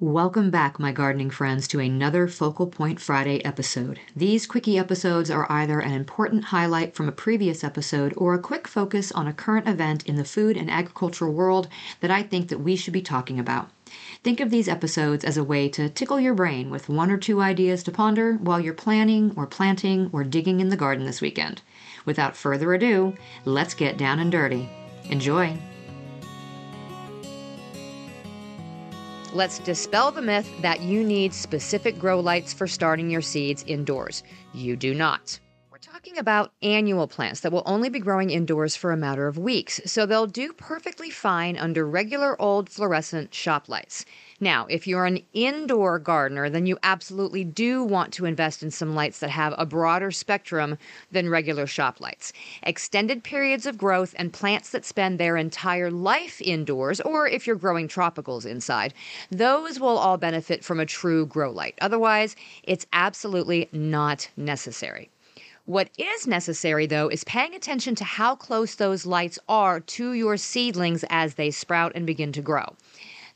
Welcome back, my gardening friends, to another Focal Point Friday episode. These quickie episodes are either an important highlight from a previous episode or a quick focus on a current event in the food and agricultural world that I think that we should be talking about. Think of these episodes as a way to tickle your brain with one or two ideas to ponder while you're planning or planting or digging in the garden this weekend. Without further ado, let's get down and dirty. Enjoy! Let's dispel the myth that you need specific grow lights for starting your seeds indoors. You do not. Talking about annual plants that will only be growing indoors for a matter of weeks, so they'll do perfectly fine under regular old fluorescent shop lights. Now, if you're an indoor gardener, then you absolutely do want to invest in some lights that have a broader spectrum than regular shop lights. Extended periods of growth and plants that spend their entire life indoors, or if you're growing tropicals inside, those will all benefit from a true grow light. Otherwise, it's absolutely not necessary. What is necessary, though, is paying attention to how close those lights are to your seedlings as they sprout and begin to grow.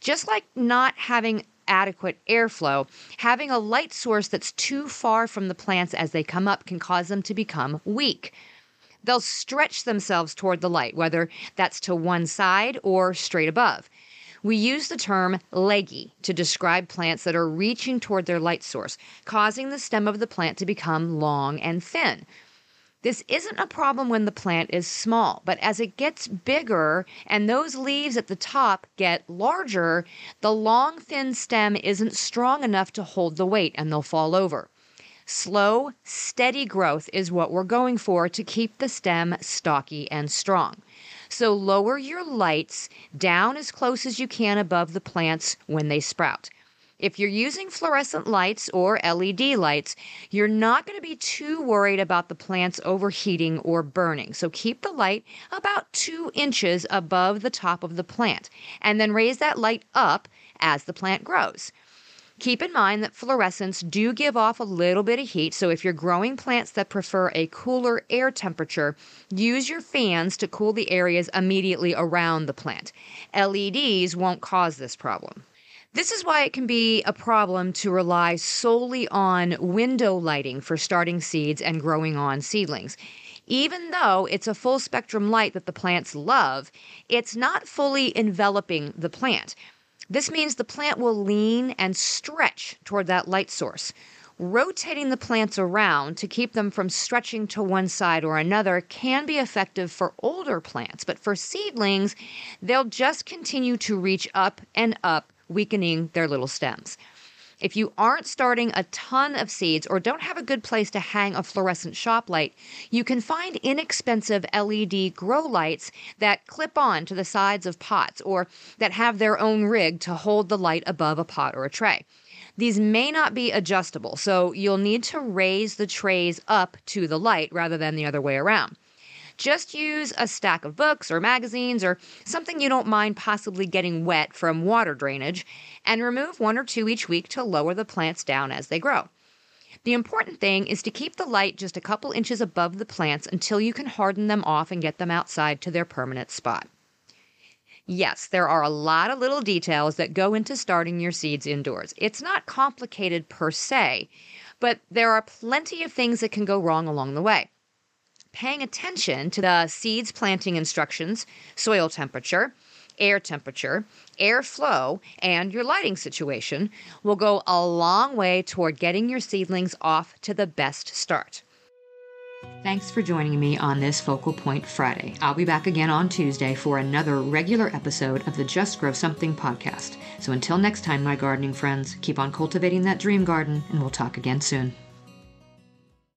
Just like not having adequate airflow, having a light source that's too far from the plants as they come up can cause them to become weak. They'll stretch themselves toward the light, whether that's to one side or straight above. We use the term leggy to describe plants that are reaching toward their light source, causing the stem of the plant to become long and thin. This isn't a problem when the plant is small, but as it gets bigger and those leaves at the top get larger, the long, thin stem isn't strong enough to hold the weight and they'll fall over. Slow, steady growth is what we're going for to keep the stem stocky and strong. So lower your lights down as close as you can above the plants when they sprout. If you're using fluorescent lights or LED lights, you're not going to be too worried about the plants overheating or burning. So keep the light about two inches above the top of the plant and then raise that light up as the plant grows. Keep in mind that fluorescents do give off a little bit of heat, so if you're growing plants that prefer a cooler air temperature, use your fans to cool the areas immediately around the plant. LEDs won't cause this problem. This is why it can be a problem to rely solely on window lighting for starting seeds and growing on seedlings. Even though it's a full spectrum light that the plants love, it's not fully enveloping the plant. This means the plant will lean and stretch toward that light source. Rotating the plants around to keep them from stretching to one side or another can be effective for older plants, but for seedlings, they'll just continue to reach up and up weakening their little stems. If you aren't starting a ton of seeds or don't have a good place to hang a fluorescent shop light, you can find inexpensive LED grow lights that clip on to the sides of pots or that have their own rig to hold the light above a pot or a tray. These may not be adjustable, so you'll need to raise the trays up to the light rather than the other way around. Just use a stack of books or magazines or something you don't mind possibly getting wet from water drainage and remove one or two each week to lower the plants down as they grow. The important thing is to keep the light just a couple inches above the plants until you can harden them off and get them outside to their permanent spot. Yes, there are a lot of little details that go into starting your seeds indoors. It's not complicated per se, but there are plenty of things that can go wrong along the way paying attention to the seeds planting instructions, soil temperature, air temperature, airflow, and your lighting situation will go a long way toward getting your seedlings off to the best start. Thanks for joining me on this Focal Point Friday. I'll be back again on Tuesday for another regular episode of the Just Grow Something podcast. So until next time, my gardening friends, keep on cultivating that dream garden, and we'll talk again soon.